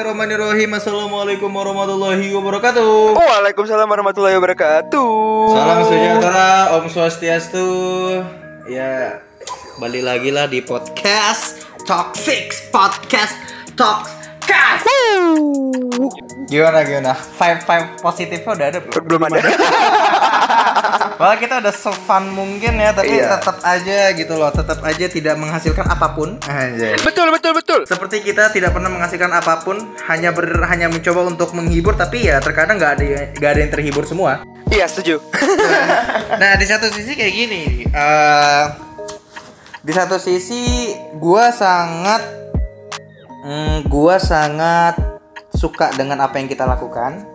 Bismillahirrahmanirrahim Assalamualaikum warahmatullahi wabarakatuh Waalaikumsalam warahmatullahi wabarakatuh. Salam sejahtera Om Swastiastu Ya Balik lagi lah di podcast Toxic Podcast Toxcast Gimana gimana? Five five positifnya udah ada belum? Belum ada. Wah kita udah se-fun mungkin ya Tapi Iya. tetap aja gitu loh Tetap aja tidak menghasilkan apa pun Anjay betul betul betul. seperti kita tidak pernah menghasilkan apa pun hanya ber, hanya mencoba untuk menghibur tapi ya terkadang nggak ada nggak ada yang terhibur semua Iya setuju. nah di satu sisi kayak gini eh di satu sisi gua sangat mm, gua sangat suka dengan apa yang kita lakukan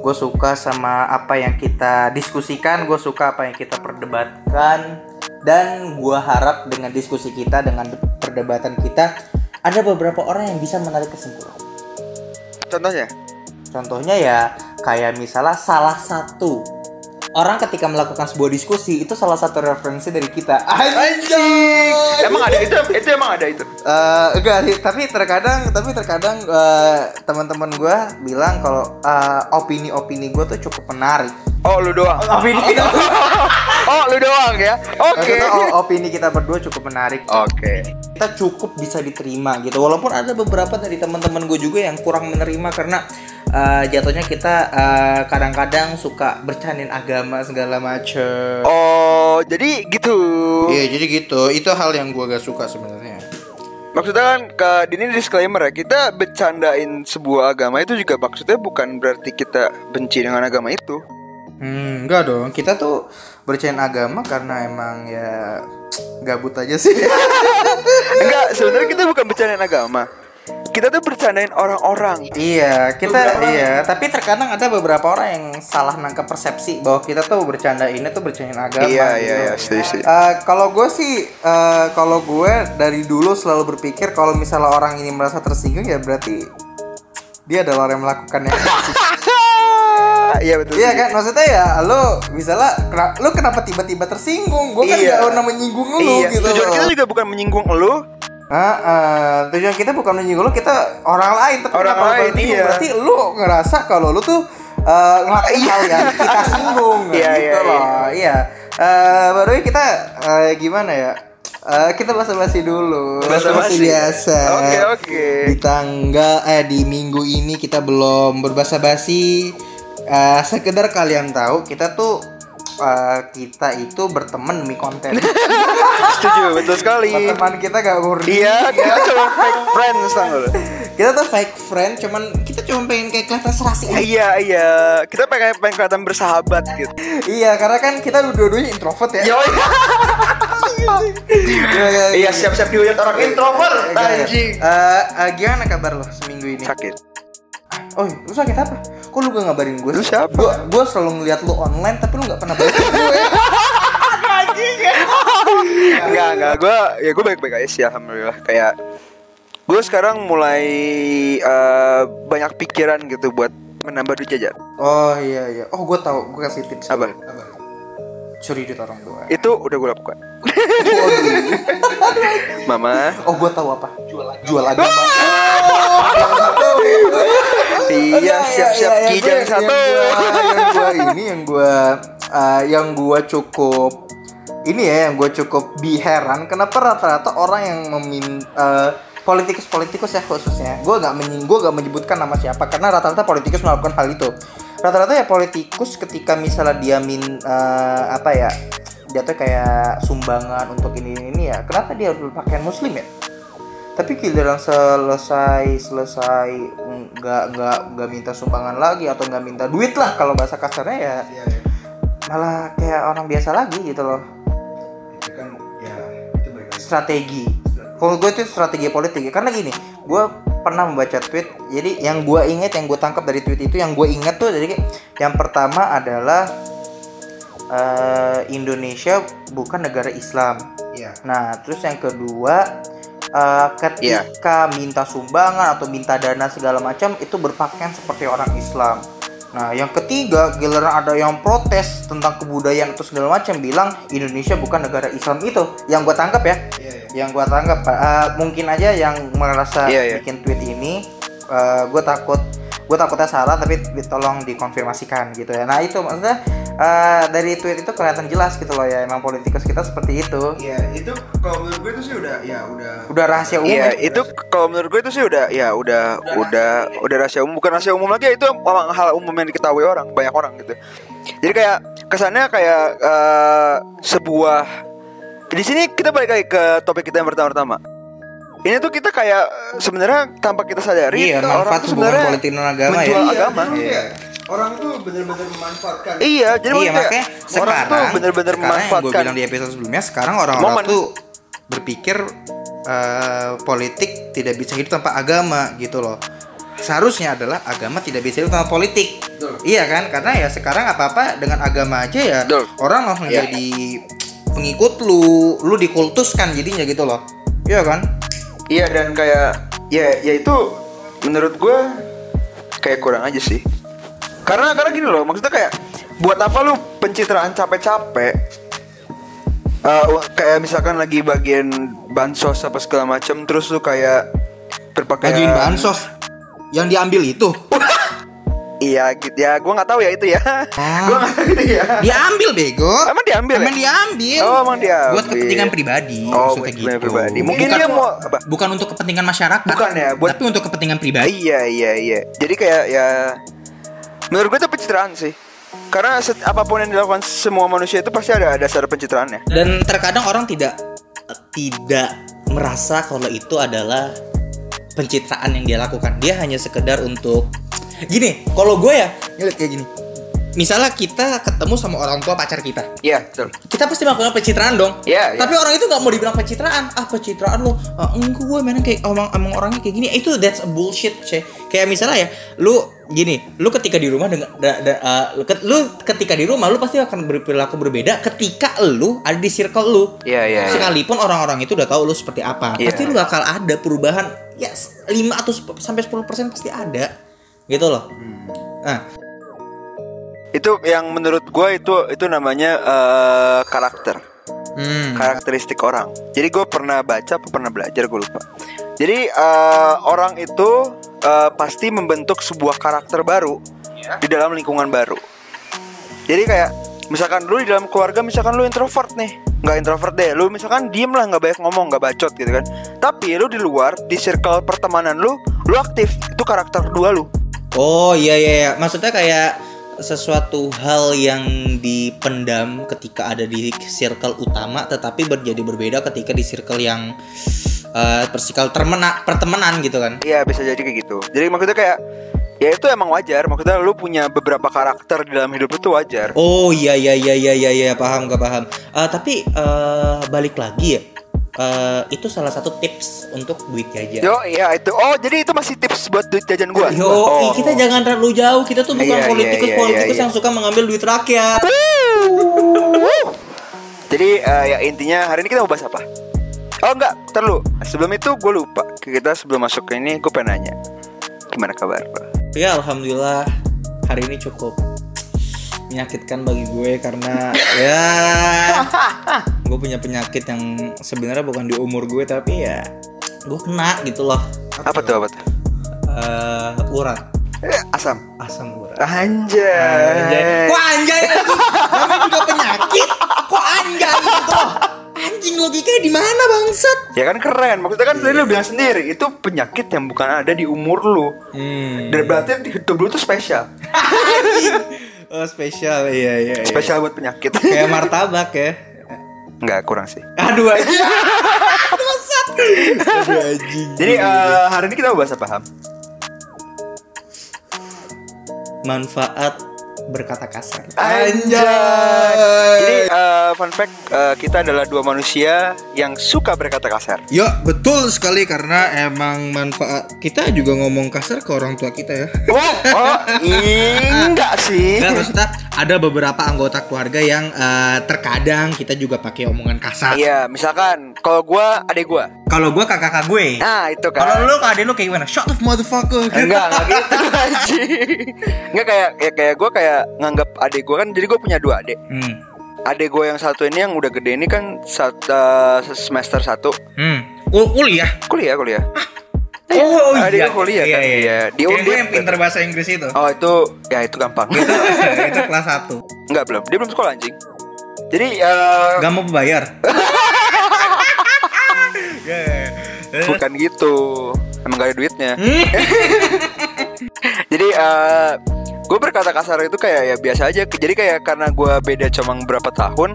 gue suka sama apa yang kita diskusikan gue suka apa yang kita perdebatkan dan gue harap dengan diskusi kita dengan perdebatan kita ada beberapa orang yang bisa menarik kesimpulan Contohnya? Contohnya ya kayak misalnya salah satu orang ketika melakukan sebuah diskusi itu salah satu referensi dari kita. Anjing. Emang ada itu? Itu emang ada itu. Eh, enggak sih, tapi terkadang tapi terkadang eh, teman-teman gue bilang kalau eh, opini-opini gue tuh cukup menarik. Oh lu doang. Opini kita, Oh lu doang ya. Oke. Oh, opini kita berdua cukup menarik. Oke. Kita cukup bisa diterima gitu. Walaupun ada beberapa dari teman-teman gue juga yang kurang menerima karena eh, jatuhnya kita eh, kadang-kadang suka bercandain agama segala macem. Oh jadi gitu. Iya jadi gitu. Itu hal yang gue gak suka sebenarnya. Maksudnya kan ke ini disclaimer ya kita bercandain sebuah agama itu juga maksudnya bukan berarti kita benci dengan agama itu. Hmm, enggak dong. Kita tuh bercandain agama karena emang ya gabut aja sih. Enggak, sebenarnya kita bukan bercandain agama. Kita tuh bercandain orang-orang. iya, kita iya. Tapi terkadang ada beberapa orang yang salah nangkep persepsi bahwa kita tuh bercanda ini tuh bercandain agama. Iya gitu. iya iya, setuju, setuju. Eh, kalau gue sih, eh, kalau gue dari dulu selalu berpikir kalau misalnya orang ini merasa tersinggung ya berarti dia adalah orang yang melakukan yang Iya betul. Iya kan, maksudnya ya lo misalnya kena- lo kenapa tiba-tiba tersinggung? Gue kan Iya. gak pernah menyinggung lo Iya, gitu. tujuan kita juga bukan menyinggung lu. Ah, ah, tujuan kita bukan menyinggung lo, kita orang lain. Tapi Orang lain, iya. Berarti lo ngerasa kalau lo tuh eh, ngelakuin hal yang kita singgung, Iya, gitu iya, loh. Iya. Eh, baru kita eh, gimana ya? Eh, kita basa-basi dulu. Basa-basi. biasa. Oke, oke. Di tanggal eh di minggu ini kita belum berbasa-basi. Eh, sekedar kalian tahu kita tuh eh, kita itu berteman demi konten. Setuju, betul sekali. Teman kita gak murni. Iya, kita cuma fake friends tau? Kita tuh fake friend, cuman kita cuma pengen kayak kelihatan serasi. Iya, iya. Kita pengen pengen kelihatan bersahabat gitu. iya, karena kan kita dua-duanya introvert ya. Yo, Iya, iya, iya siap-siap dihujat orang introvert. Iya, iya. Anjing. Eh, gimana kabar lo seminggu ini? Sakit. Oh, lu sakit apa? Kok lu gak ngabarin gue? Lu siapa? Gue gue selalu ngeliat lu online tapi lu gak pernah balas gue. Enggak, enggak. Gue ya gue baik-baik aja sih alhamdulillah. Kayak gue sekarang mulai eh, banyak pikiran gitu buat menambah duit jajan. Oh iya iya. Oh gue tahu. Gue kasih tips. Apa? Curi duit orang tua. Itu udah gue lakukan. Mama, Oh gue tahu apa? Jual jual agama. siap-siap iya, kijang gue- satu. Yang gua ini yang gua uh, yang gua cukup ini ya yang gua cukup biheran kenapa rata-rata orang yang memin uh, politikus-politikus ya khususnya gue nggak menying gue nggak menyebutkan nama siapa karena rata-rata politikus melakukan hal itu rata-rata ya politikus ketika misalnya dia min uh, apa ya jatuh kayak sumbangan untuk ini ini ya kenapa dia harus berpakaian muslim ya tapi giliran selesai selesai nggak nggak nggak minta sumbangan lagi atau nggak minta duit lah kalau bahasa kasarnya ya. Malah kayak orang biasa lagi gitu loh. Strategi. Kalau gue itu strategi politik ya. karena gini gue pernah membaca tweet. Jadi yang gue inget yang gue tangkap dari tweet itu yang gue inget tuh jadi yang pertama adalah eh, Indonesia bukan negara Islam. Nah, terus yang kedua, eh, ketika minta sumbangan atau minta dana segala macam itu berpakaian seperti orang Islam. Nah, yang ketiga, giliran ada yang protes tentang kebudayaan itu segala macam bilang Indonesia bukan negara Islam itu. Yang gue tangkap ya. Yang gue tangkap eh, mungkin aja yang merasa Iya, iya. bikin tweet ini gue takut gue takutnya salah tapi tolong dikonfirmasikan gitu ya nah itu maksudnya eh, dari tweet itu kelihatan jelas gitu loh ya emang politikus kita seperti itu Iya, itu kalau menurut gue itu sih udah ya udah udah rahasia umum Iya, ya. itu kalau menurut gue itu sih udah ya udah udah udah rahasia umum bukan rahasia umum lagi itu memang hal umum yang diketahui orang banyak orang gitu. Jadi kayak kesannya kayak eh, sebuah di sini kita balik lagi ke topik kita yang pertama-tama. Ini tuh kita kayak sebenarnya tanpa kita sadari iya orang tuh sebenarnya politik dan agama menjual ya agama. Iya, Iya. Orang tuh bener-bener memanfaatkan. Iya, jadi iya maksudnya makanya orang sekarang tuh bener-bener sekarang yang gue memanfaatkan. bilang di episode sebelumnya sekarang orang-orang tuh berpikir eh, politik tidak bisa hidup tanpa agama gitu loh seharusnya adalah agama tidak bisa hidup tanpa politik Betul. iya kan karena ya sekarang apa apa dengan agama aja ya Betul. orang langsung Iya. jadi pengikut lu lu dikultuskan jadinya gitu loh iya kan Iya dan kayak ya ya itu menurut gue kayak kurang aja sih. Karena karena gini loh, maksudnya kayak buat apa lu pencitraan capek-capek Eh, kayak misalkan lagi bagian bansos apa segala macam terus lu kayak berpakaian bagian bansos yang diambil itu Iya gitu ya, gue nggak tahu ya itu ya. Ah. gue nggak tahu ya. diambil bego Emang diambil ya? emang diambil Oh, emang diambil. buat kepentingan pribadi Oh, buat kepentingan gitu. pribadi. Mungkin bukan, dia mau apa? bukan untuk kepentingan masyarakat Bukan ya, buat- tapi untuk kepentingan pribadi Iya iya iya. Jadi kayak ya menurut gue itu pencitraan sih. Karena set- apa pun yang dilakukan semua manusia itu pasti ada dasar pencitraannya. dan terkadang orang tidak tidak merasa kalau itu adalah pencitraan yang dia lakukan dia hanya sekedar untuk gini kalau gue ya ngeliat kayak gini misalnya kita ketemu sama orang tua pacar kita Iya betul. kita pasti melakukan pencitraan dong Iya, iya. tapi orang itu nggak mau dibilang pencitraan ah pencitraan lo ah, enggak gue mainnya kayak emang, emang orangnya kayak gini itu that's a bullshit ceh kayak misalnya ya lu gini lu ketika di rumah dengan da, da, uh, lu, ket- lu ketika di rumah lu pasti akan berperilaku berbeda ketika lu ada di circle lu Iya iya. iya. sekalipun orang-orang itu udah tahu lu seperti apa Iya. pasti lu bakal ada perubahan ya 5 atau 10 sampai 10% pasti ada gitu loh nah Itu yang menurut gue itu itu namanya eh, karakter, hmm. karakteristik orang. Jadi gue pernah baca, pernah belajar gue lupa. Jadi eh, orang itu eh, pasti membentuk sebuah karakter baru di dalam lingkungan baru. Jadi kayak misalkan lu di dalam keluarga misalkan lu introvert nih. Nggak introvert deh lu misalkan diem lah nggak banyak ngomong nggak bacot gitu kan. Tapi lu di luar di circle pertemanan lu lu aktif. Itu karakter kedua lu. Oh iya iya iya. Maksudnya kayak sesuatu hal yang dipendam ketika ada di circle utama tetapi menjadi berbeda ketika di circle yang eh persikal termena pertemanan gitu kan. Iya bisa jadi kayak gitu jadi maksudnya kayak ya itu emang wajar maksudnya lu punya beberapa karakter di dalam hidup itu wajar Oh iya iya iya iya iya iya paham gak paham. Eh, tapi eh, balik lagi ya. Eh, itu salah satu tips untuk duit jajan. yo iya itu oh jadi itu masih tips buat duit jajan gua Yo, oh. kita jangan terlalu jauh. Kita tuh bukan Iya, iya, politikus iya, politikus iya, yang suka mengambil duit rakyat. Jadi eh, ya intinya hari ini kita mau bahas apa? Oh enggak, terlalu. Sebelum itu gue lupa. Kita sebelum masuk ke ini gue pengen nanya. Gimana kabar? Ya alhamdulillah hari ini cukup menyakitkan bagi gue karena ya gue punya penyakit yang sebenarnya bukan di umur gue tapi ya gue kena gitu loh Apa tuh apa tuh? Eh, urat Eh, asam. asam urat Anjay. Anjay. Kok anjay Ya kan keren. Maksudnya kan tadi lu bilang sendiri itu penyakit yang bukan ada di umur lu. Hmm. Dan berarti hidup lu tuh spesial. Oh, spesial iya iya. iya. Spesial buat penyakit. Kayak martabak ya. Enggak kurang sih. Aduh anjing. Jadi eh, hari ini kita mau bahas apa Ham? manfaat berkata kasar. Jadi eh, fun fact eh, kita adalah dua manusia yang suka berkata kasar. Ya betul sekali karena emang manfaat kita juga ngomong kasar ke orang tua kita ya. Oh, oh enggak sih. Enggak maksudnya ada beberapa anggota keluarga yang eh, terkadang kita juga pakai omongan kasar. Iya, misalkan kalau gua adek gua. Kalau gue kakak gue. Nah, itu kan. Kalau lu ke adik lu kayak gimana? Shut up motherfucker. Enggak, enggak gitu anjing. Enggak kayak ya kayak gua kayak nganggap adek gua kan jadi gua punya dua adek. Hmm. Adek gua yang satu ini yang udah gede ini kan saat, eh, semester 1 Hmm. Kul kuliah. kuliah kuliah. Oh, Adik gue kuliah kan, iya. Di Kayak gue yang pinter bahasa Inggris itu. Oh itu ya itu gampang. itu, itu kelas 1 Enggak belum. Dia belum sekolah anjing. Jadi eh, Gak mau bayar. Eh. bukan gitu. Emang gak ada duitnya. Hmm. Jadi eh gue berkata kasar itu kayak ya biasa aja. Jadi kayak karena gue beda cuma berapa tahun,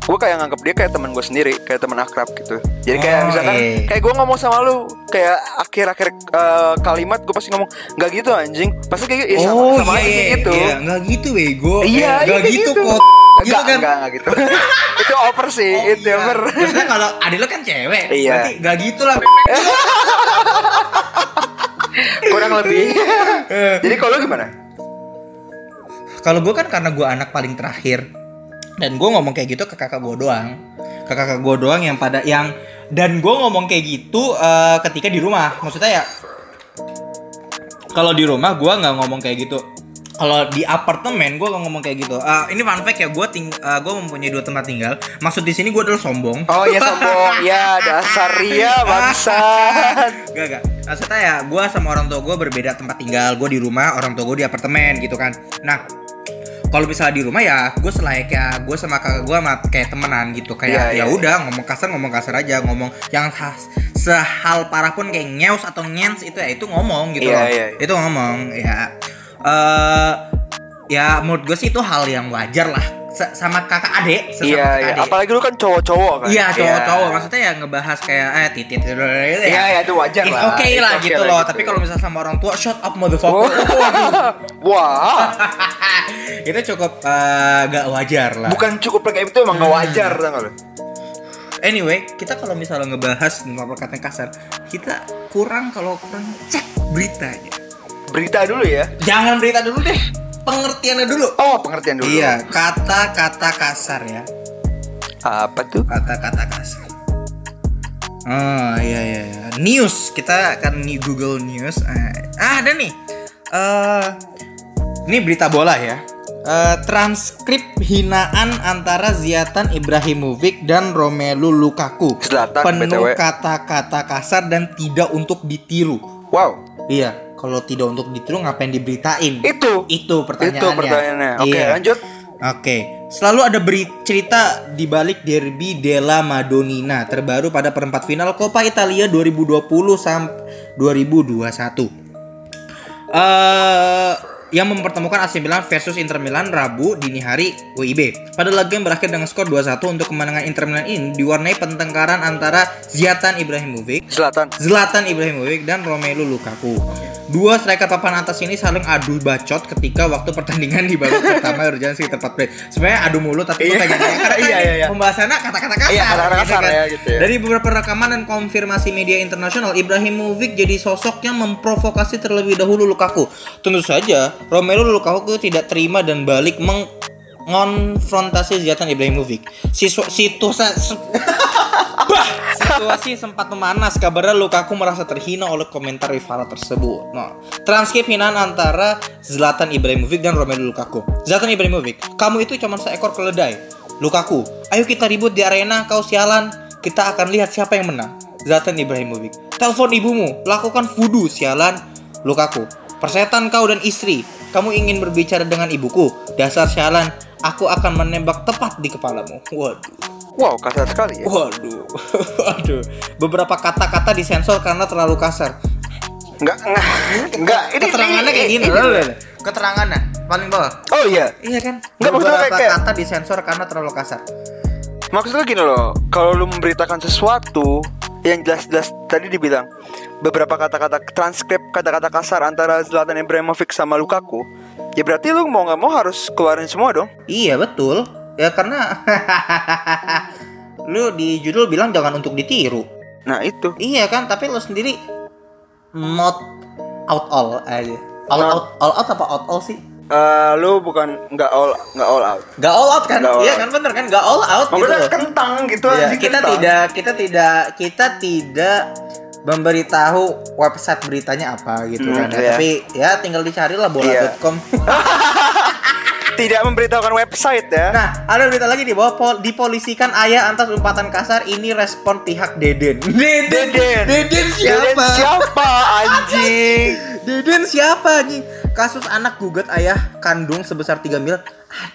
gue kayak nganggap dia kayak teman gue sendiri, kayak teman akrab gitu. Jadi kayak Oh, misalkan iya. kayak gue ngomong sama lu, kayak akhir-akhir eh, kalimat gue pasti ngomong nggak gitu anjing. Pasti kayak ya sama, oh sama iya, aja kayak iya, gitu. iya. Nggak gitu bego Iya, Eh, iya, Nggak gitu gitu. kok Gitu kan enggak, enggak gitu. itu over sih, Oh, itu iya. over. Maksudnya kalau adik lo kan cewek Iya. Berarti gak gitu lah Kurang lebih. Jadi kalau gimana? Kalau gue kan karena gue anak paling terakhir Dan gue ngomong kayak gitu ke kakak gue doang Ke kakak gue doang yang pada yang Dan gue ngomong kayak gitu eh, ketika di rumah Maksudnya ya Kalau di rumah gue nggak ngomong kayak gitu kalau di apartemen gue gak ngomong kayak gitu. Eh, ini fun fact ya, gue ting gue mempunyai dua tempat tinggal. Maksud di sini gue adalah sombong. Oh ya sombong, ya dasar ria bangsat. Gak gak. Maksudnya ya gue sama orang tua gue berbeda tempat tinggal. Gue di rumah, orang tua gue di apartemen gitu kan. Nah kalau misalnya di rumah ya gue selayaknya gue sama kakak gue sama kayak temenan gitu. Kayak Iya, ya iya. udah ngomong kasar ngomong kasar aja. Ngomong yang khas sehal parah pun kayak ngeus atau ngens itu ya itu ngomong gitu Iya, loh. iya, iya. itu ngomong ya. Eh ya menurut gue sih itu hal yang wajar lah sama kakak adik sesama Iya, kakak iya. adik. Apalagi lu kan cowok-cowok kan. Iya cowok-cowok maksudnya ya ngebahas kayak eh titit gitu Iya, iya itu wajar It's lah. okay It's lah okay gitu lah loh. gitu. Tapi kalau misalnya sama orang tua, shut up motherfucker. Wah, itu cukup eh, gak wajar lah. bukan cukup kayak itu emang gak wajar tau gak lu? Anyway, kita kalau misalnya ngebahas perkataan kasar, kita kurang kalau kurang cek beritanya. Berita dulu ya. Jangan berita dulu deh, pengertiannya dulu. Oh, pengertian dulu. Iya, kata-kata kasar ya. Apa tuh? Kata-kata kasar. Oh iya iya. iya. News kita akan nih Google News. Ah, ah, ada nih. Eh ini berita bola ya. Eh, transkrip hinaan antara Zlatan Ibrahimovic dan Romelu Lukaku. Zlatan, Penuh kata-kata kasar dan tidak untuk ditiru. Wow, Iya, kalau tidak untuk ditiru ngapain diberitain? itu. Itu pertanyaannya. Itu pertanyaannya. Oke, Iya. lanjut. Oke, selalu ada beri cerita di balik derby della Madonnina terbaru pada perempat final Coppa Italia 2020 sampai 2021. Eh yang mempertemukan AC Milan versus Inter Milan Rabu dini hari WIB. Pada laga yang berakhir dengan skor 2-1 untuk kemenangan Inter Milan ini diwarnai pertengkaran antara Zlatan Ibrahimovic Selatan. Zlatan Ibrahimovic dan Romelu Lukaku. Dua striker papan atas ini saling adu bacot ketika waktu pertandingan di babak pertama berjalan sekitar 4 menit. Sebenarnya adu mulut tapi gue Iya. pengen karena kan Iya, iya, iya. pembahasannya kata-kata kasar. Iya, kata-kata gitu kasar ya, gitu ya. Dari beberapa rekaman dan konfirmasi media internasional, Ibrahimovic jadi sosok yang memprovokasi terlebih dahulu Lukaku. Tentu saja, Romelu Lukaku tidak terima dan balik mengonfrontasi Zlatan Ibrahimovic. Siswa situasi Bah, situasi sempat memanas. Kabarnya Lukaku merasa terhina oleh komentar rival tersebut. Nah, transkrip hinaan antara Zlatan Ibrahimovic dan Romelu Lukaku. Zlatan Ibrahimovic, kamu itu cuma seekor keledai. Lukaku, ayo kita ribut di arena, kau sialan. Kita akan lihat siapa yang menang. Zlatan Ibrahimovic, telepon ibumu, lakukan voodoo, sialan. Lukaku, persetan kau dan istri. Kamu ingin berbicara dengan ibuku? Dasar sialan, aku akan menembak tepat di kepalamu. Waduh. Wow, kasar sekali ya. Waduh, waduh. Beberapa kata-kata disensor karena terlalu kasar. Enggak, enggak, enggak. Ini Keterangannya ini- kayak gini. ini-. Keterangannya paling bawah. Oh iya, Iya kan? Nggak, maksudnya Beberapa kayak- kata disensor karena terlalu kasar. maksudnya gini loh. Kalau lu memberitakan sesuatu yang jelas-jelas tadi dibilang beberapa kata-kata transkrip kata-kata kasar antara Zlatan Ibrahimovic sama Lukaku, ya berarti lu mau nggak mau harus keluarin semua dong. Iya betul. Ya karena lu di judul bilang jangan untuk ditiru. Nah itu. Iya kan? Tapi lu sendiri not out all aja. All Not- out, all out apa out all sih? Eh, lu bukan nggak all nggak all out. Gak all out kan? Nggak all Iya out. kan bener kan? Gak all out gitu. Maksudnya loh. kentang gitu Iya, anjing, kita kentang. tidak kita tidak kita tidak memberitahu website beritanya apa gitu Hmm, kan ya. iya. Tapi ya tinggal dicari lah bola.com. Tidak memberitahukan website ya. Nah, ada berita lagi di bawah pol dipolisikan ayah antas umpatan kasar ini respon pihak Deden. Deden. Deden. Deden siapa? Deden siapa anjing? Deden siapa anjing? Kasus anak gugat ayah kandung sebesar 3 miliar.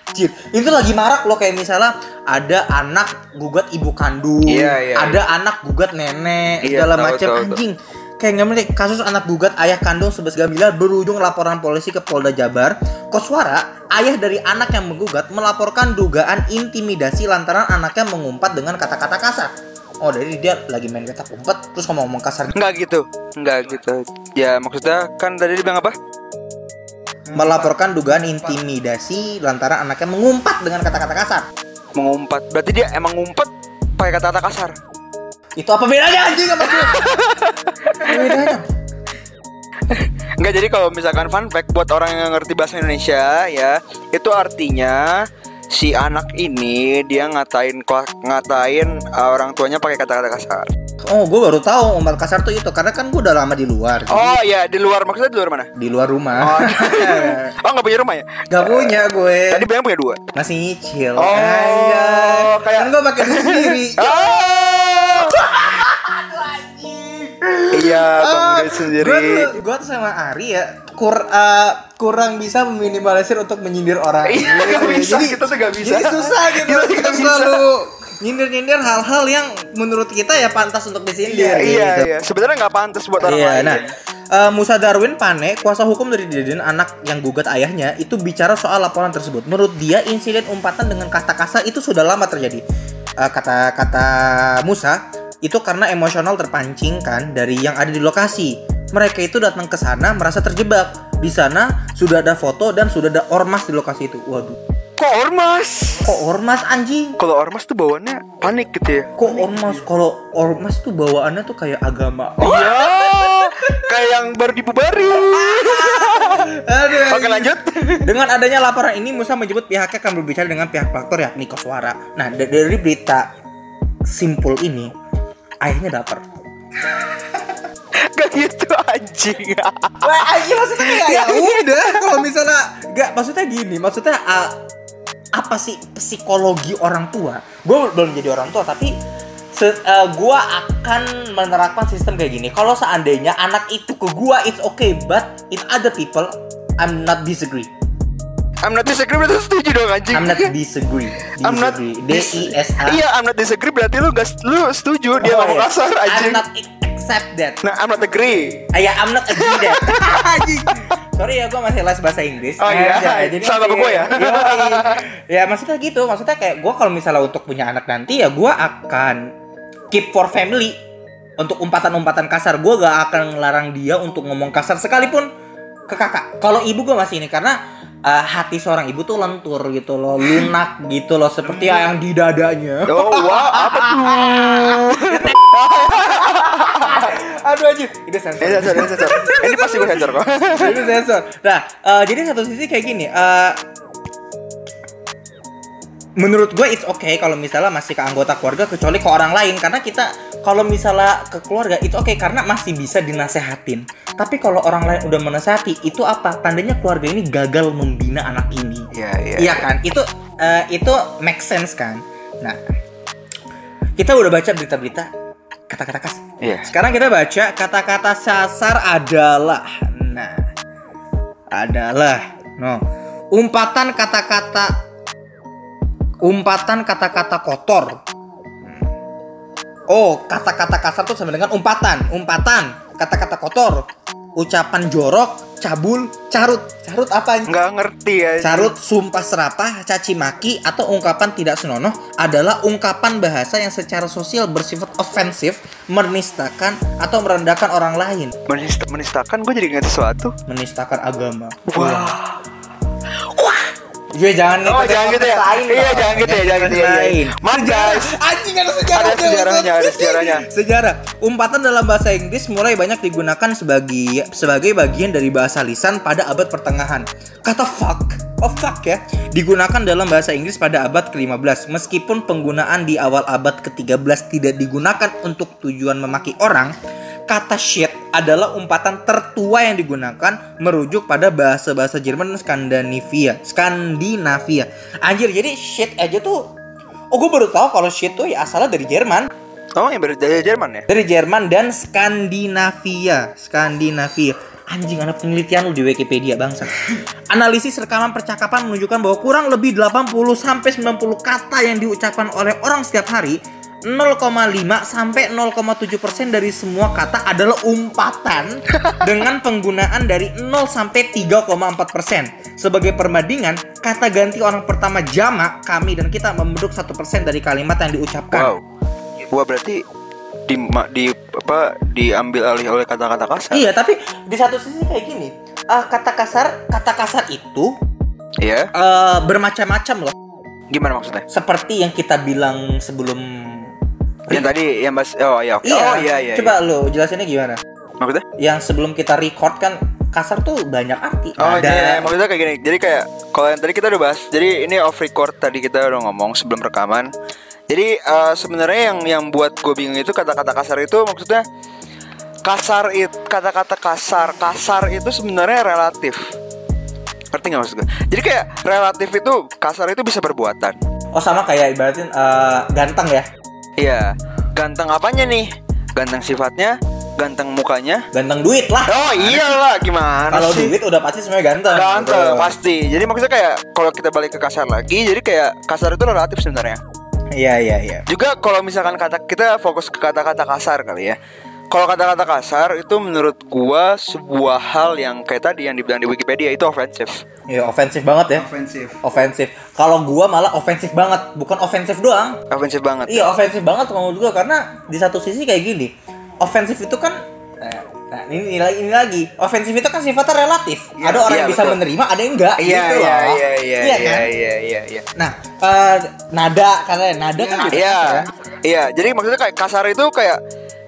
Anjir, itu lagi marak loh kayak misalnya ada anak gugat ibu kandung, Iya, iya, ada anak gugat nenek, Iya, segala macam anjing. Kayak nggak kasus anak gugat ayah kandung sebesar 3 miliar berujung laporan polisi ke Polda Jabar. Koswara, ayah dari anak yang menggugat melaporkan dugaan intimidasi lantaran anaknya mengumpat dengan kata-kata kasar. Oh, jadi dia lagi main kata umpet terus ngomong-ngomong kasar Enggak gitu. Enggak gitu. Ya maksudnya kan tadi dia bilang apa? Melaporkan dugaan intimidasi lantaran anaknya mengumpat dengan kata-kata kasar. Mengumpat. Berarti dia emang ngumpet pakai kata-kata kasar. Itu apa bedanya anjing sama gue? bedanya? Enggak jadi kalau misalkan fun fact buat orang yang ngerti bahasa Indonesia ya, itu artinya si anak ini dia ngatain ngatain uh, orang tuanya pakai kata-kata kasar. Oh, gue baru tahu umpat kasar tuh itu karena kan gue udah lama di luar. jadi Oh iya, di luar maksudnya di luar mana? Di luar rumah. Oh, oh nggak punya rumah ya? Gak punya gue. Tadi bilang punya dua. Masih nyicil. Oh, Anjay. kayak- kan gue pakai duit sendiri. Oh! Iya, bang sendiri. Gue tuh, gua tuh sama Ari ya kur, eh, kurang bisa meminimalisir untuk menyindir orang. Iya, nggak bisa, kita tuh nggak bisa. Jadi susah gitu. Kita Kita, selalu nyindir-nyindir hal-hal yang menurut kita ya pantas untuk disindir. Iya, iya, gitu. iya. Sebenarnya nggak pantas buat orang Iya, lain. nah eh, Musa Darwin Pane, kuasa hukum dari Deden anak yang gugat ayahnya, itu bicara soal laporan tersebut. Menurut dia, insiden umpatan dengan kata kasar itu sudah lama terjadi. Eh, kata kata Musa, itu karena emosional terpancing kan dari yang ada di lokasi. Mereka itu datang ke sana merasa terjebak. Di sana sudah ada foto dan sudah ada ormas di lokasi itu. Waduh, Kok ormas? kok ormas anjing? Kalau ormas tuh bawaannya panik gitu ya. Kok ormas? Kalau ormas tuh bawaannya tuh kayak agama. Iya, kayak yang baru dibubarin. Aduh, Oke lanjut. Dengan adanya laporan ini, Musa menyebut pihaknya akan berbicara dengan pihak faktor yakni Koswara. Nah, da- dari berita simpul ini, ayahnya dapet. Gak gitu anjing. Wah, anjing maksudnya kayak ya udah kalau misalnya nggak maksudnya gini, maksudnya ah, apa sih psikologi orang tua? Gue belum jadi orang tua tapi se eh, gua akan menerapkan sistem kayak gini. Kalau seandainya anak itu ke gua it's okay, but if other people I'm not disagree. I'm not disagree berarti setuju dong anjing. I'm not disagree. I'm not Disagree. D I S A. Iya, I'm not disagree berarti lu gak lu setuju dia Oh, ngomong iya. kasar anjing. I'm not accept that. Nah, I'm not agree. Ah, ya, I'm not agree that. Anjing. Sorry ya, gue masih les bahasa Inggris. Oh, iya. Eh, jadi Sama gue ya? Yoi. ya maksudnya gitu. Maksudnya kayak gue kalau misalnya untuk punya anak nanti ya gue akan keep for family. Untuk umpatan-umpatan kasar gue gak akan ngelarang dia untuk ngomong kasar sekalipun ke kakak. Kalau ibu gue masih ini karena eh, hati seorang ibu tuh lentur gitu loh, lunak gitu loh, seperti yang di dadanya. Oh, wah, apa tuh? Aduh aja, ini sensor. Ini sensor, ini sensor. Ini pasti gue sensor kok. Ini sensor. Nah, eh, jadi satu sisi kayak gini. eh, menurut gue it's okay kalau misalnya masih ke anggota keluarga kecuali ke orang lain karena kita kalau misalnya ke keluarga itu oke karena masih bisa dinasehatin. Tapi kalau orang lain udah menasehati itu apa? Tandanya keluarga ini gagal membina anak ini. Iya, iya. Iya kan? Itu eh, itu make sense kan? Nah, kita udah baca berita-berita kata-kata kasar. Iya. Sekarang kita baca kata-kata sasar adalah nah adalah no umpatan kata-kata umpatan kata-kata kotor. Oh, kata-kata kasar tuh sama dengan umpatan, umpatan, kata-kata kotor, ucapan jorok, cabul, carut. Carut apa? Nggak ngerti ya. Carut, sumpah serapah, caci maki, atau ungkapan tidak senonoh adalah ungkapan bahasa yang secara sosial bersifat ofensif, menistakan, atau merendahkan orang lain. Menista, menistakan gue jadi ingat sesuatu. Menistakan agama. Wah. Iya jangan Oh, ngikutin jangan gitu ya. lain Iya, jangan gitu ya, jangan gitu ya. Iya, lain. iya. Guys. Anjing ada sejarahnya. Ada sejarahnya, ada sejarahnya. Sejarah. Umpatan dalam bahasa Inggris mulai banyak digunakan sebagai sebagai bagian dari bahasa lisan pada abad pertengahan. Kata fuck, oh fuck ya, digunakan dalam bahasa Inggris pada abad ke-15. Meskipun penggunaan di awal abad ke-13 tidak digunakan untuk tujuan memaki orang, kata shit adalah umpatan tertua yang digunakan merujuk pada bahasa-bahasa Jerman dan Skandinavia. Skandinavia. Anjir, jadi shit aja tuh Oh, gue baru tahu kalau shit tuh ya asalnya dari Jerman. Oh, yang dari Jerman ya? Dari Jerman dan Skandinavia. Skandinavia. Anjing anak penelitian lu di Wikipedia bangsa. Analisis rekaman percakapan menunjukkan bahwa kurang lebih 80 sampai 90 kata yang diucapkan oleh orang setiap hari 0,5 sampai 0,7 persen dari semua kata adalah umpatan dengan penggunaan dari 0 sampai 3,4 persen. Sebagai perbandingan, kata ganti orang pertama jamak kami dan kita membentuk satu persen dari kalimat yang diucapkan. Wow. Wah, berarti di, ma- di apa diambil alih oleh kata-kata kasar. Iya, tapi di satu sisi kayak gini, eh, kata kasar, kata kasar itu Iya. eh, bermacam-macam loh. Gimana maksudnya? Seperti yang kita bilang sebelum Yang tadi yang Mas Oh iya oke. Oh iya iya. Coba lo jelasinnya gimana? iya. Maksudnya? Yang sebelum kita record kan kasar tuh banyak arti. Oh Ada iya, iya, maksudnya kayak gini. Jadi kayak kalau yang tadi kita udah bahas. Jadi ini off record tadi kita udah ngomong sebelum rekaman. Jadi eh, sebenarnya yang yang buat gue bingung itu kata-kata kasar itu maksudnya kasar itu kata-kata kasar kasar itu sebenarnya relatif. Ngerti nggak maksud gue? Jadi kayak relatif itu kasar itu bisa perbuatan. Oh sama kayak ibaratin eh, ganteng ya. Iya. Ganteng apanya nih? Ganteng sifatnya, ganteng mukanya. Ganteng duit lah. Oh iyalah gimana Kalau duit udah pasti semuanya ganteng. Ganteng Gitu. pasti. Jadi maksudnya kayak kalau kita balik ke kasar lagi, jadi kayak kasar itu relatif sebenarnya. Iya iya iya. Juga kalau misalkan kata kita fokus ke kata-kata kasar kali ya. Kalau kata-kata kasar itu menurut gua sebuah hal yang kayak tadi yang dibilang di Wikipedia itu ofensif. Iya ofensif banget ya. Ofensif. Ofensif. Kalau gua malah ofensif banget, bukan ofensif doang. Ofensif banget. Iya ofensif banget kalau menurut gua karena di satu sisi kayak gini. Ofensif itu kan eh, Nah, ini, ini, lagi- ini lagi. Ofensif itu kan sifatnya relatif. Iya, ada orang iya, yang bisa betul. menerima, ada yang enggak. Iya gitu iya loh. iya iya iya kan? iya iya iya. Nah, eh, nada karena nada kan juga Iya. kasar, kan? Iya, jadi maksudnya kayak kasar itu kayak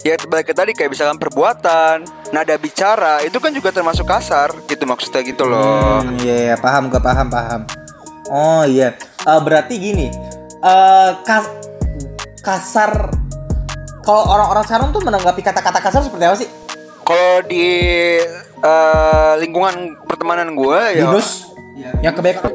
ya balik ke tadi kayak misalkan perbuatan, nada bicara itu kan juga termasuk kasar gitu maksudnya gitu loh. Hmm, iya, iya, paham gak paham paham. Oh iya, Eh, berarti gini, eh kas- kasar. Kalau orang-orang sekarang tuh menanggapi kata-kata kasar seperti apa sih? Kalau di eh, lingkungan pertemanan gue ya Yunus, Iya. yang kebanyakan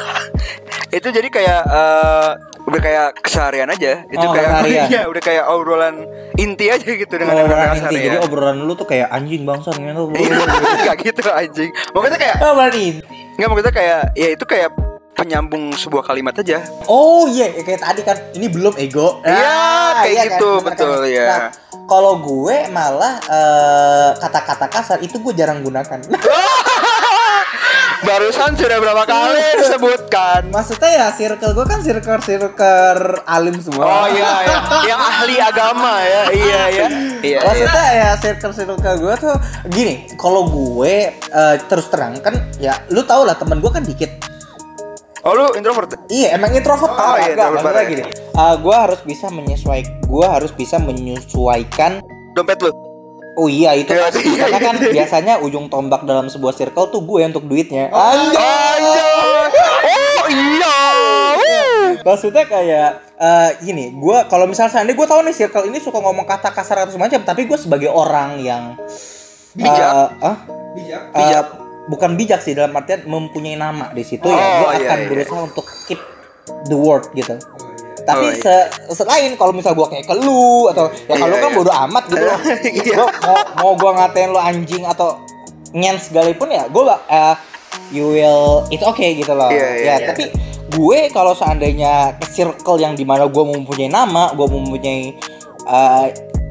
itu jadi kayak eh, udah kayak keseharian aja. Itu Oh, kayak keseharian. iya, udah kayak obrolan inti aja gitu dengan obrolan dengan inti. Jadi ya. obrolan lu tuh kayak anjing bangsa gitu. Iya, Gak gitu anjing. Maksudnya kayak Oh, berarti. nggak maksudnya kayak ya itu kayak penyambung sebuah kalimat aja. Oh iya, ya kayak tadi kan ini belum ego. Iya, kayak gitu, bener betul, kan? ya. Nah, kalau gue malah eh, kata-kata kasar itu gue jarang gunakan. Barusan sudah berapa kali disebutkan. Maksudnya ya circle gue kan circle circle alim semua. Oh iya ya, yang ahli agama ya, iya ya, iya. iya. Maksudnya ya circle circle gue tuh gini, kalau gue eh, terus terang kan ya lu tau lah temen gue kan dikit. Oh lu introvert? Iya emang introvert Oh, parah iya, introvert maksudnya parah, gini. eh, gue harus bisa menyesuaikan, gue harus bisa menyesuaikan Dompet lu? Oh iya itu Iya, pasti. iya, karena iya. kan biasanya ujung tombak dalam sebuah circle tuh gue untuk duitnya. Anjay. Oh iya. Maksudnya kayak eh, gini, gue kalau misalnya seandainya gue tahu nih circle ini suka ngomong kata kasar atau semacam, tapi gue sebagai orang yang Bijak. eh, ah, Bijak. eh, Bijak. bukan bijak sih dalam artian mempunyai nama di situ Oh, ya gue iya, akan iya. berusaha untuk keep the word gitu. Oh, iya. Tapi Oh, iya. se- selain kalau misal gue kayak ke lu atau ya kalau Iya, kan iya. bodo amat gitu loh. Iya. Gua mau mau gue ngatain lu anjing atau nyen segalipun ya gue uh, you will itu oke gitu loh. Iya, iya, ya iya. tapi gue kalau seandainya ke circle yang di mana gue mempunyai nama, gue mempunyai uh,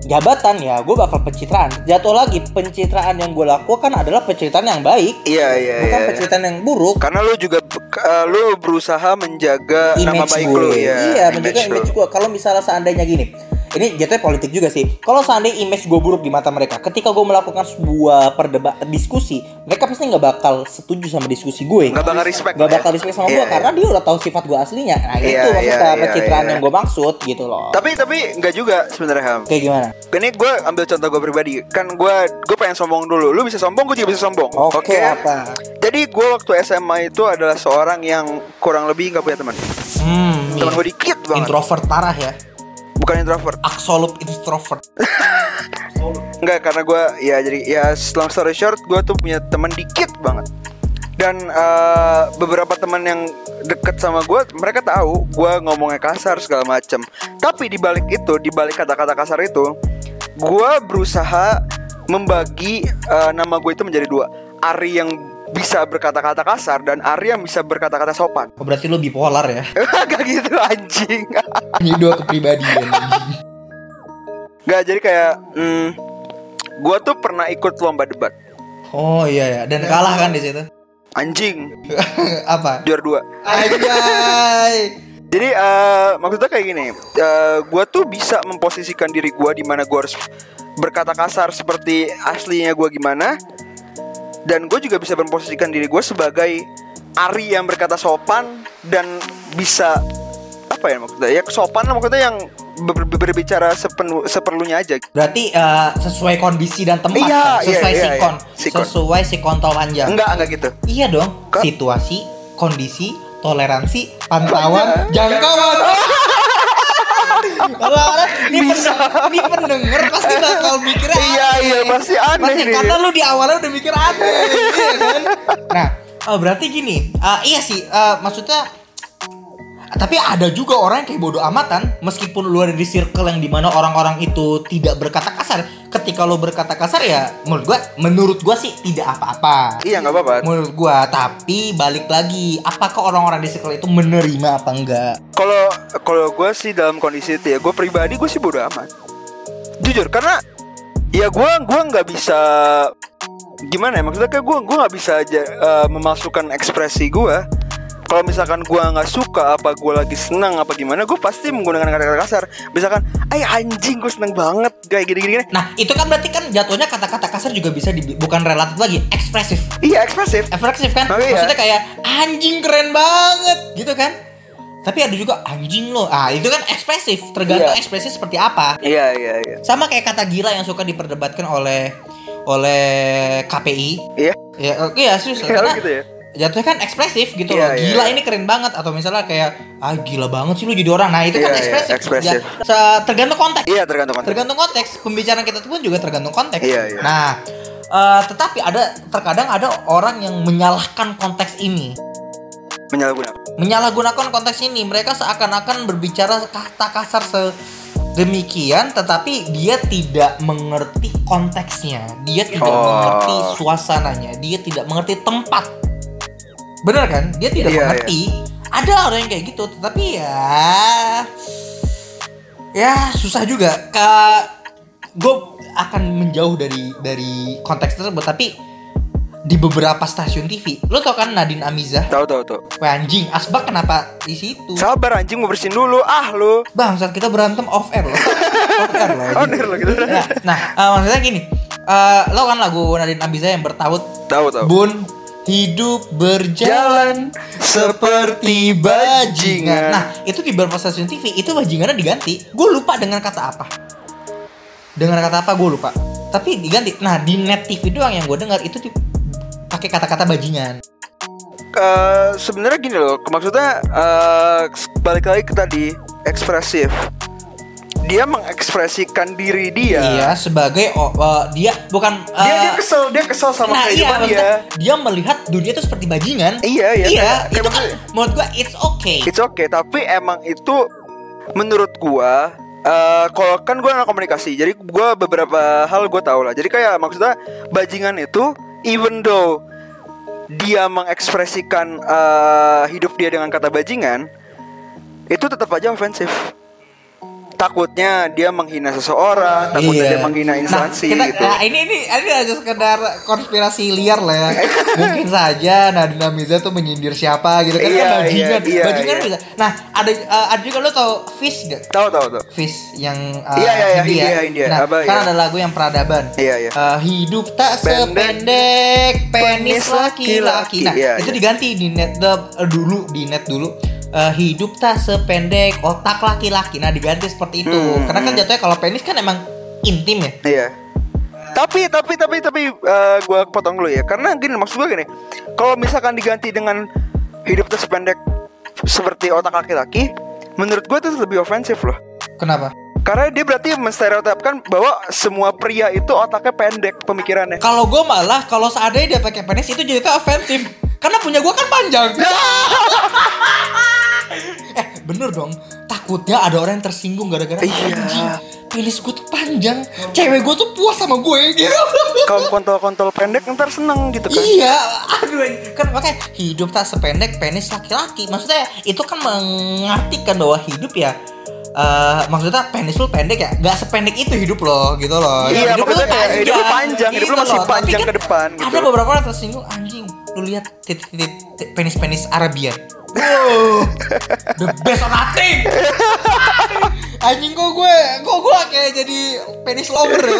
jabatan ya gue bakal pencitraan. Jatuh lagi pencitraan yang gue lakukan adalah pencitraan yang baik, Iya iya bukan iya. pencitraan yang buruk. Karena lu juga eh, lu berusaha menjaga nama image baik gue. lu ya. Iya, menjaga lu. image gue. Kalau misalnya seandainya gini, ini jatuhnya politik juga sih. Kalau seandainya image gue buruk di mata mereka, ketika gue melakukan sebuah perdebatan diskusi, mereka pasti nggak bakal setuju sama diskusi gue. Nggak bakal respect. Nggak ya? bakal respect sama Iya, gue iya. karena dia udah tahu sifat gue aslinya. Nah, Iya, itu maksudnya iya, iya, pencitraan iya. yang gue maksud gitu loh. Tapi tapi nggak juga sebenarnya Ham. Kayak gimana? Ini gue ambil contoh gue pribadi. Kan gue gue pengen sombong dulu. Lu bisa sombong, gue juga bisa sombong. Oke, apa? Jadi gue waktu SMA itu adalah seorang yang kurang lebih nggak punya teman. Hmm, Teman gue dikit banget. introvert parah ya. Bukan introvert. Absolute introvert. Enggak karena gue ya jadi ya long story short gue tuh punya teman dikit banget. Dan eh, beberapa teman yang deket sama gue mereka tahu gue ngomongnya kasar segala macem. Tapi di balik itu di balik kata-kata kasar itu gue berusaha membagi eh, nama gue itu menjadi dua. Ari yang bisa berkata-kata kasar dan Ari yang bisa berkata-kata sopan Oh, berarti lu bipolar ya? Gak gitu anjing Ini dua kepribadian. Gak jadi kayak hmm, Gue tuh pernah ikut lomba debat Oh iya ya, dan kalah kan di situ. Anjing Apa? Juara dua Anjay. Jadi eh maksudnya kayak gini, eh gue tuh bisa memposisikan diri gue di mana gue harus berkata kasar seperti aslinya gue gimana, dan gue juga bisa memposisikan diri gue sebagai Ari yang berkata sopan dan bisa apa ya maksudnya ya sopan lah maksudnya yang ber- ber- berbicara sepenu, seperlunya aja. Berarti eh, sesuai kondisi dan tempat Iya, kan? iya, sesuai iya, sikon, iya. Sikon. sesuai sikontol panjang. Enggak enggak gitu. Iya dong. Kok? Situasi, kondisi, toleransi, pantauan, jangkauan. Kalau orang ini, pendengar, ini pendengar pasti bakal mikirnya Iya, aneh. iya, pasti aneh Pasti, nih. karena lu di awalnya udah mikir aneh, iya kan? Nah, oh, berarti gini, eh, iya sih, eh, maksudnya tapi ada juga orang yang kayak bodoh amatan meskipun lu ada di circle yang di mana orang-orang itu tidak berkata kasar ketika lu berkata kasar ya menurut gua menurut gua sih tidak apa-apa Iya nggak apa-apa. menurut gua tapi balik lagi apakah orang-orang di circle itu menerima apa enggak Kalau kalau gue sih dalam kondisi itu ya gue pribadi gue sih bodo amat. Jujur karena ya gue gua nggak bisa gimana ya maksudnya kayak gue gue nggak bisa aja eh, memasukkan ekspresi gue. Kalau misalkan gue nggak suka apa gue lagi senang apa gimana gue pasti menggunakan kata-kata kasar. Misalkan, ay anjing gue seneng banget kayak gini-gini. nah itu kan berarti kan jatuhnya kata-kata kasar juga bisa di, bukan relatif lagi ekspresif Iya ekspresif. ekspresif kan Oh, iya. maksudnya kayak anjing keren banget gitu kan tapi ada juga anjing lo ah itu kan ekspresif tergantung Iya. ekspresi seperti apa Iya iya iya. sama kayak kata gila yang suka diperdebatkan oleh oleh KPI Iya. ya eh, iya serius Kalau karena gitu ya. Jatuhnya kan ekspresif gitu Iya, loh iya, gila iya. ini keren banget atau misalnya kayak ah gila banget sih lu jadi orang nah itu kan Iya, iya, ekspresif, ekspresif. Ya, se- tergantung konteks Iya tergantung konteks. tergantung konteks pembicaraan kita pun juga tergantung konteks Iya, iya. nah eh, tetapi ada terkadang ada orang yang menyalahkan konteks ini Menyalahgunakan. menyalahgunakan konteks ini mereka seakan-akan berbicara kata kasar sedemikian tetapi dia tidak mengerti konteksnya dia tidak Oh. mengerti suasananya dia tidak mengerti tempat benar kan dia tidak Iya, mengerti ada orang yang kayak gitu tetapi ya ya susah juga ke gue akan menjauh dari dari konteks tersebut tapi di beberapa stasiun TV lo tau kan Nadine Amiza Tahu tahu tahu. Wah anjing, Asbak kenapa di situ? Sabar anjing mau bersihin dulu. Ah lu. Bang, saat kita berantem off air loh. off air loh gitu. Nah, nah eh, maksudnya gini. eh, lo kan lagu Nadine Amiza yang bertaut Tahu tahu. Bun hidup berjalan seperti bajingan. Nah, itu di beberapa stasiun TV itu bajingannya diganti. Gue lupa dengan kata apa. Dengan kata apa gue lupa. Tapi diganti. Nah, di net TV doang yang gue dengar itu di- pakai kata-kata bajingan. Eh, sebenarnya gini loh, maksudnya eh, balik lagi ke tadi ekspresif. Dia mengekspresikan diri dia. Iya, sebagai oh, eh, dia bukan Dia eh, dia kesel, dia kesel sama nah iya kehidupan dia. maksudnya dia melihat dunia itu seperti bajingan. Iya, iya, Iya, kayak- kayak itu kan maksudnya- menurut gua it's okay. It's okay, tapi emang itu menurut gua eh kalau kan gua anak komunikasi, jadi gua beberapa hal gua tahu lah. Jadi kayak maksudnya bajingan itu even though dia mengekspresikan eh, hidup dia dengan kata bajingan, itu tetap aja ofensif. Takutnya dia menghina seseorang, takutnya Iya. dia menghina instansi nah, kita, gitu. nah, ini ini ini aja sekedar konspirasi liar lah ya. Mungkin saja Nadine Amiza tuh menyindir siapa gitu kan Iya, kan bajingan. iya, iya, bajingan iya. bisa. Nah, ada eh, ada juga lo tau Fish gak? Tahu tahu tuh. Fish yang eh, Iya, iya, iya, India, India. Nah, Apa, kan iya. ada lagu yang peradaban. Iya, iya. Eh, hidup tak Pendek. sependek penis laki-laki. Nah, Iya, itu iya. diganti di net the- dulu di net dulu. Eh, hidup tak sependek otak laki-laki. Nah, diganti seperti itu. Hmm, Karena kan hmm. jatuhnya kalau penis kan emang intim ya. Iya. Tapi tapi tapi tapi eh, gua potong dulu ya. Karena gini maksud gua gini. Kalau misalkan diganti dengan hidup tuh sependek seperti otak laki-laki, menurut gua itu lebih ofensif loh. Kenapa? Karena dia berarti menstereotipkan bahwa semua pria itu otaknya pendek pemikirannya. Kalau gue malah kalau seandainya dia pakai penis itu jadi ofensif. Karena punya gue kan panjang. eh bener dong. Takutnya ada orang yang tersinggung gara-gara Iya. "Anjing, penis gue tuh panjang. Cewek gue tuh puas sama gue gitu. Kalau kontol-kontol pendek ntar seneng gitu kan. Iya, aduh kan makanya hidup tak sependek penis laki-laki. Maksudnya itu kan mengartikan bahwa hidup ya eh maksudnya penis lu pendek ya, nggak sependek itu hidup lo gitu loh. Iya, Hidup lu maksudnya kayak hidup lu panjang, hidup lu masih loh. Panjang kan ke depan gitu. Ada beberapa orang tersinggung anjing, lu lihat titik-titik penis-penis Arabian. Wow, the best of nothing. anjing kok gue, kok gue kayak jadi penis lover ya.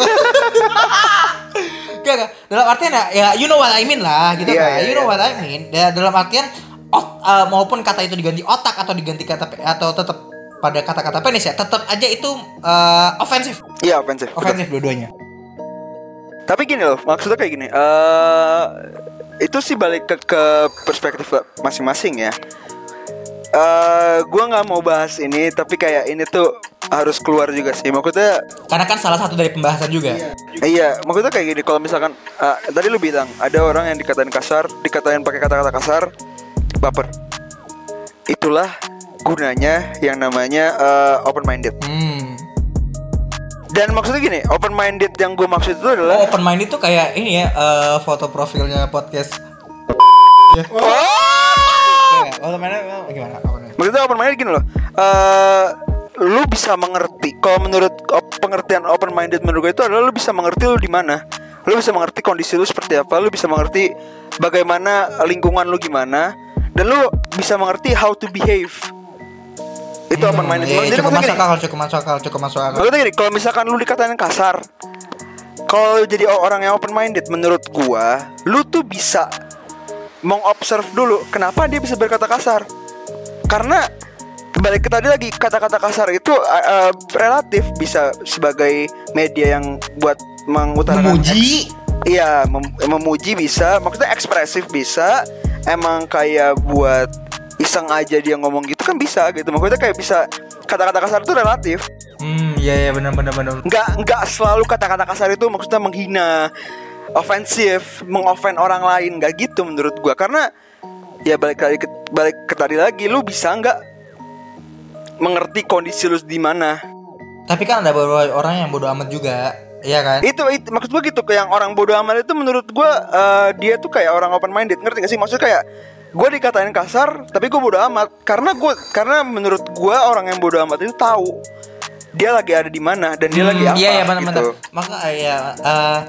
Gak, gak. Dalam artian ya, ya you know what I mean lah gitu Iya, kan. iya, you know iya. what I mean. Da- dalam artian ot, eh, maupun kata itu diganti otak atau diganti kata atau tetap pada kata-kata penis ya, tetap aja itu eh, ofensif. Iya, ofensif. betul. Ofensif dua-duanya. Tapi gini loh, maksudnya kayak gini. eh itu sih balik ke, ke perspektif masing-masing ya. eh gue nggak mau bahas ini, tapi kayak ini tuh harus keluar juga sih. Maksudnya, Karena kan salah satu dari pembahasan juga. iya, maksudnya kayak gini. Kalau misalkan eh, tadi lu bilang ada orang yang dikatain kasar, dikatain pakai kata-kata kasar, baper. Itulah gunanya yang namanya open minded. Hmm. Dan maksudnya gini, open minded yang gue maksud itu Oh, adalah open mind itu kayak ini ya eh, foto profilnya podcast. Ya. Open mind eh, gimana? Maksudnya open minded gini loh. eh lu bisa mengerti. Kalau menurut op- pengertian open minded menurut gue itu adalah lu bisa mengerti lu di mana. Lu bisa mengerti kondisi lu seperti apa. Lu bisa mengerti bagaimana lingkungan lu gimana. Dan lu bisa mengerti how to behave. Itu open minded. Iya, Jadi cukup masuk akal, cukup masuk akal, cukup masuk akal. Maksudnya gini, kalau misalkan lu dikatain kasar, kalau jadi orang yang open minded, menurut gua, lu tuh bisa mengobserv dulu kenapa dia bisa berkata kasar. Karena balik ke tadi lagi kata-kata kasar itu uh, uh, relatif bisa sebagai media yang buat mengutarakan Memuji. Iya, mem- memuji bisa, maksudnya ekspresif bisa, emang kayak buat iseng aja dia ngomong gitu kan bisa gitu. Maksudnya kayak bisa kata-kata kasar itu relatif Hmm, iya iya benar benar benar. nggak nggak selalu kata-kata kasar itu maksudnya menghina ofensif mengofen orang lain nggak gitu menurut gua karena ya balik lagi ke, balik ke tadi lagi lu bisa nggak mengerti kondisi lu di mana Tapi kan ada beberapa orang yang bodoh amat juga, iya kan? itu, itu maksud gua gitu kayak yang orang bodoh amat itu menurut gua eh, dia tuh kayak orang open minded ngerti gak sih maksudnya kayak gue dikatain kasar tapi gue bodoh amat karena gue karena menurut gua orang yang bodoh amat itu tahu dia lagi ada di mana dan dia lagi Hmm, apa Iya iya benar. gitu. Maka ya eh,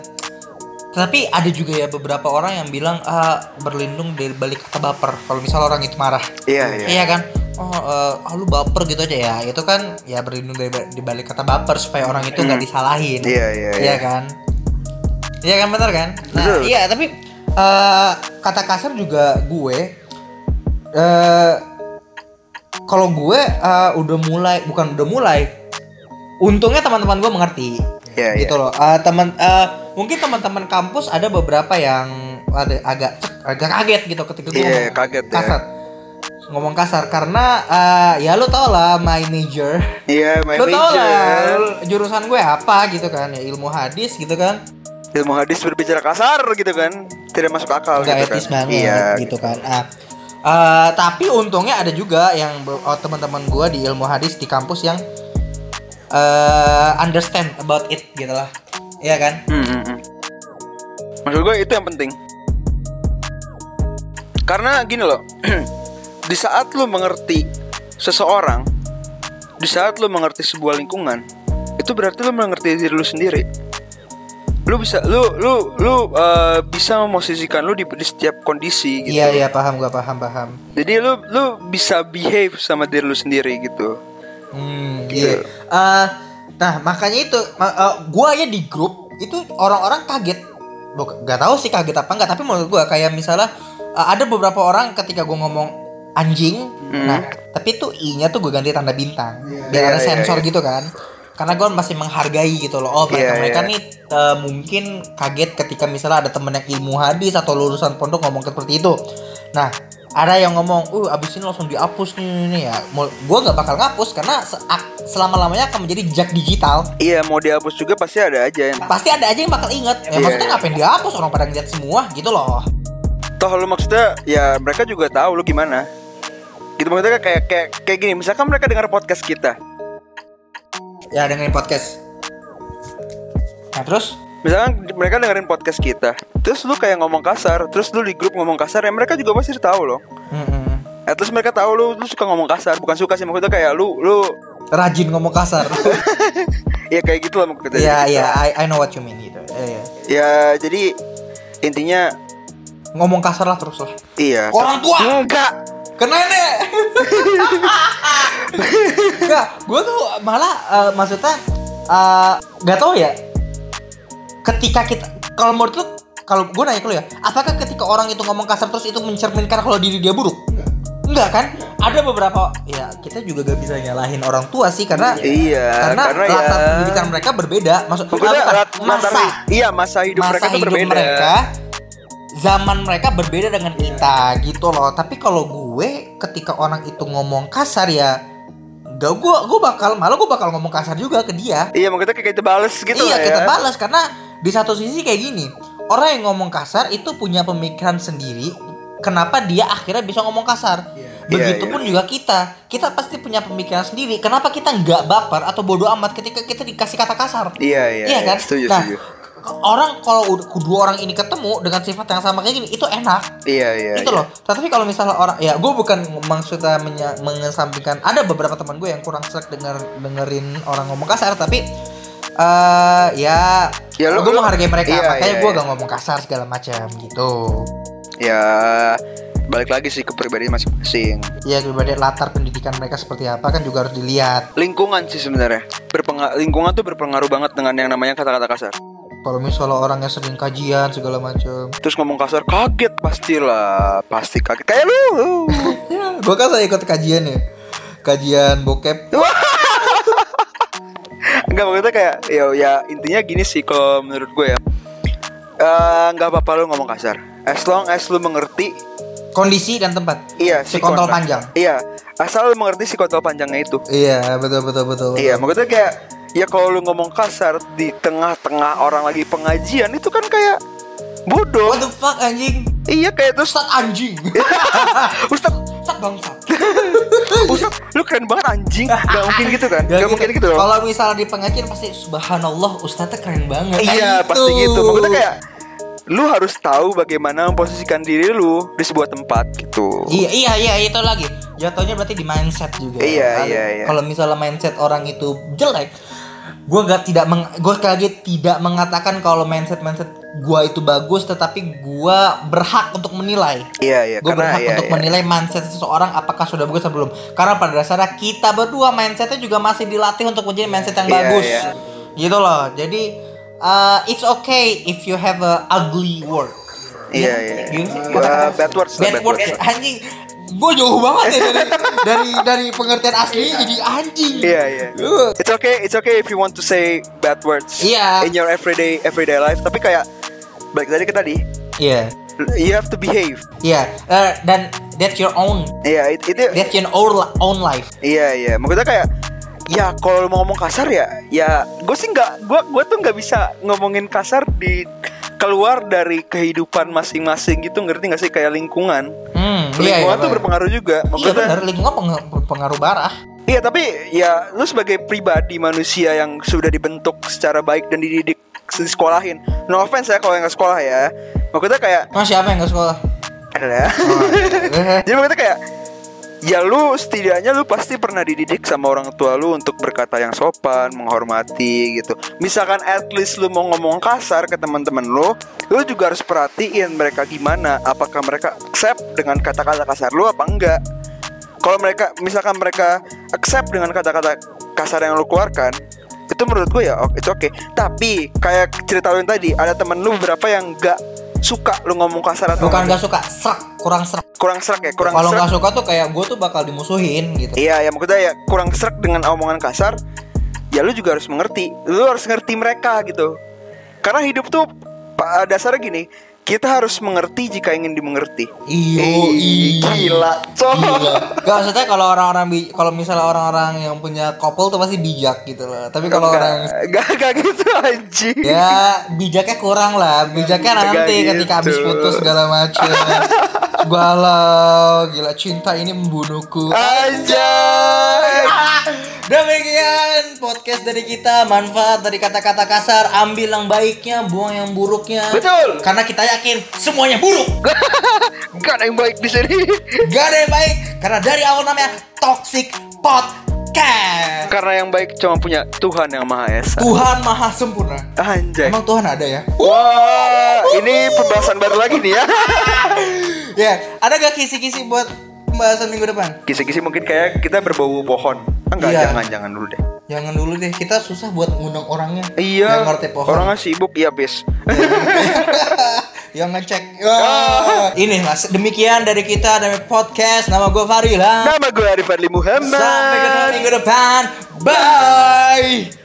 tapi ada juga ya beberapa orang yang bilang ah, berlindung dari balik kata baper. Kalau misal orang itu marah. iya iya Iya kan? Oh, eh, ah, lu baper gitu aja ya. Itu kan ya berlindung dari di balik kata baper supaya orang itu nggak disalahin. Iya, iya, iya. kan? Iya kan benar kan? Nah, Betul. iya tapi eh, kata kasar juga gue eh kalau gue eh, udah mulai bukan udah mulai untungnya teman-teman gue mengerti. Iya, gitu loh. Eh, teman eh, mungkin teman-teman kampus ada beberapa yang ada agak agak kaget gitu ketika gue Iya, ngomong kaget ya. kasar. Ngomong kasar karena eh, ya lu tau lah my major. Iya, my lu tau lah jurusan gue apa gitu kan ya ilmu hadis gitu kan. Ilmu hadis berbicara kasar gitu kan. Tidak masuk akal nggak gitu etis kan. banget Iya, gitu kan ah eh, tapi untungnya ada juga yang oh, teman-teman gue di ilmu hadis di kampus yang eh, understand about it gitu lah Iya kan Hmm, hmm, hmm. Maksud gue itu yang penting. Karena gini loh, di saat lu mengerti seseorang, di saat lu mengerti sebuah lingkungan, itu berarti lu mengerti diri lu sendiri. Lu bisa, lu, lu, lu eh, bisa memosisikan lu di, di setiap kondisi gitu. Iya iya paham gua paham paham. Jadi lu, lu bisa behave sama diri lu sendiri gitu. Hmm, Gitu. iya. Eh, nah makanya itu eh, gua aja di grup itu orang-orang kaget. Buk- Gak tahu sih kaget apa enggak tapi menurut gua kayak misalnya eh, ada beberapa orang ketika gua ngomong anjing, Hmm. nah tapi tuh i-nya tuh gue ganti tanda bintang biar Iya, ada iya, sensor iya. gitu kan. Karena gue masih menghargai gitu loh. Oh mereka Iya, mereka iya. nih eh, mungkin kaget ketika misalnya ada temen yang ilmu hadis atau lulusan pondok ngomong seperti itu. Nah ada yang ngomong, uh abis ini langsung dihapus nih, nih, nih ya. Gue nggak bakal ngapus karena selama lamanya akan menjadi jejak digital. Iya mau dihapus juga pasti ada aja yang Pasti ada aja yang bakal inget. Ya Iya, maksudnya iya. ngapain dihapus orang pada ngeliat semua gitu loh. toh lu maksudnya ya mereka juga tahu lu gimana gitu maksudnya kayak kayak kayak gini misalkan mereka dengar podcast kita Ya dengerin podcast. Nah terus? misalkan mereka dengerin podcast kita terus lu kayak ngomong kasar terus lu di grup ngomong kasar ya mereka juga pasti tahu loh Mm-mm. At least mereka tahu lu lu suka ngomong kasar bukan suka sih maksudnya kayak lu lu Rajin ngomong kasar. ya kayak gitu lah maksudnya Iya iya, I, I know what you mean gitu. Iya, iya. ya jadi intinya Ngomong kasar lah terus lah. iya Orang tua. enggak Ke nenek. Enggak, gue tuh malah eh, maksudnya eh, nggak tahu ya. Ketika kita kalau menurut lu kalau gue nanya ke lu ya, apakah ketika orang itu ngomong kasar terus itu mencerminkan kalau diri dia buruk? Enggak kan? Ada beberapa ya kita juga gak bisa nyalahin orang tua sih karena Iya, karena, karena latar ya- pendidikan mereka berbeda. Maksud bukan, latar- masa iya masa hidup masa mereka hidup berbeda mereka zaman mereka berbeda dengan kita gitu loh tapi kalau gue ketika orang itu ngomong kasar ya gak gue gue bakal malah gue bakal ngomong kasar juga ke dia. Iya maksudnya kayak kita bales gitu iya lah kita ya. balas karena di satu sisi kayak gini orang yang ngomong kasar itu punya pemikiran sendiri kenapa dia akhirnya bisa ngomong kasar. Begitupun juga kita kita pasti punya pemikiran sendiri kenapa kita nggak baper atau bodoh amat ketika kita dikasih kata kasar? Iya iya Iya. kan? setuju nah, setuju orang kalau kedua orang ini ketemu dengan sifat yang sama kayak gini itu enak. iya iya itu iya. loh. Tapi kalau misalnya orang ya gue bukan maksudnya mengesampingkan ada beberapa teman gue yang kurang srek denger dengerin orang ngomong kasar tapi eh ya, Ya, lu- gue menghargai mereka iya, makanya iya, gue iya. gak ngomong kasar segala macam gitu. ya balik lagi sih ke pribadi masing-masing Ya berarti latar pendidikan mereka seperti apa kan juga harus dilihat. lingkungan sih sebenarnya berpengaruh lingkungan tuh berpengaruh banget dengan yang namanya kata-kata kasar Kalau misalnya orangnya sering kajian segala macam. terus ngomong kasar kaget pastilah pasti kaget kayak lu gue kan saya ikut kajian ya. Kajian bokep. Enggak maksudnya kayak ya ya intinya gini sih kalau menurut gue ya Eh, nggak apa-apa lu ngomong kasar as long as lu mengerti Kondisi dan tempat. iya Si kontol kontrak. panjang. iya asal lu mengerti si kontol panjangnya itu Iya betul betul betul. betul. iya maksudnya kayak ya kalau lu ngomong kasar di tengah-tengah orang lagi pengajian itu kan kayak bodoh What the fuck anjing? iya kayak terus Ustad anjing. Ustaz Ustad bangsat. Ustaz lu keren banget anjing Gak mungkin gitu kan Gak, mungkin gitu loh Kalau misalnya di pengajian pasti subhanallah ustadznya keren banget. Iya Kayak pasti gitu Maksudnya kayak Lu harus tahu bagaimana memposisikan diri lu Di sebuah tempat gitu Iya iya iya itu lagi. Jatuhnya berarti di mindset juga. Iya, Kalau- iya, iya. Kalau misalnya mindset orang itu jelek, gue gak tidak meng, gue lagi tidak mengatakan kalau mindset mindset gue itu bagus, tetapi gue berhak untuk menilai. Iya iya Gue berhak iya, untuk iya. menilai mindset seseorang apakah sudah bagus atau belum. Karena pada dasarnya kita berdua mindsetnya juga masih dilatih untuk menjadi mindset yang Iya, bagus. iya. Gitu loh. Jadi uh, it's okay if you have a ugly word. Iya iya sih? Uh, Bad words Bad bad words words. anjing. Gue jauh banget ya dari dari dari pengertian asli jadi anjing. Iya iya Uh. It's okay It's okay if you want to say bad words Iya. In your everyday everyday life Tapi kayak Balik tadi ke tadi Iya. You have to behave Iya. Eh, dan that's your own. Iya it- itu That's your own own life. Iya iya, maksudnya kayak ya kalau mau ngomong kasar ya, ya gue sih nggak, gue gue tuh nggak bisa ngomongin kasar di keluar dari kehidupan masing-masing gitu, ngerti nggak sih kayak lingkungan? Hmm, Lingkungan tuh Pak. berpengaruh juga, Iya maksudnya. benar, lingkungan peng- berpengaruh parah. Iya tapi ya lu sebagai pribadi manusia yang sudah dibentuk secara baik dan dididik disekolahin. No offense ya kalau yang nggak sekolah ya. Maksudnya kayak Mas siapa yang gak sekolah? adalah ya. Eh, Jadi maksudnya kayak Ya lu setidaknya lu pasti pernah dididik sama orang tua lu untuk berkata yang sopan, menghormati gitu. Misalkan at least lu mau ngomong kasar ke teman-teman lu, lu juga harus perhatiin mereka gimana. Apakah mereka accept dengan kata-kata kasar lu apa enggak? Kalau mereka misalkan mereka accept dengan kata-kata kasar yang lu keluarkan, itu menurut gue ya oh, it's okay. Tapi kayak cerita lu yang tadi, ada temen lu beberapa yang gak suka lu ngomong kasar atau Bukan gak suka, serak, kurang serak. kurang serak ya, kurang Kalau nggak suka tuh kayak gue tuh bakal dimusuhin gitu. Iya, ya maksudnya ya kurang serak dengan omongan kasar. Ya lu juga harus mengerti. Lu harus ngerti mereka gitu. Karena hidup tuh dasarnya gini, kita harus mengerti jika ingin dimengerti. Iyo, Ih, gila, cok. Gila. Gak maksudnya kalau orang-orang kalau misalnya orang-orang yang punya couple tuh pasti bijak gitu loh. Tapi kalau orang Gak, gak gitu anjing. ya bijaknya kurang lah. Bijaknya nanti gitu. ketika habis putus segala macem. Galau, gila cinta ini membunuhku. Anjay. Demikian podcast dari kita manfaat dari kata-kata kasar ambil yang baiknya buang yang buruknya Betul. karena kita yakin semuanya buruk Gak ada yang baik di sini. gak ada yang baik karena dari awal namanya toxic podcast Karena yang baik cuma punya Tuhan yang Maha Esa. Tuhan maha sempurna Anjay. emang Tuhan ada ya Wah, ini pembahasan baru lagi nih ya. ya ada gak kisi-kisi buat pembahasan minggu depan Kisi-kisi mungkin kayak kita berbau pohon. Enggak, Iya. jangan, jangan dulu deh. jangan dulu deh kita susah buat ngundang orangnya Iya. yang ngerti pohon Orangnya sibuk, iya bis. yang ngecek Wah. ini mas demikian dari kita dari podcast nama gue Farila Nama gue Arif Fadli Muhammad. Sampai ketemu minggu depan. Bye.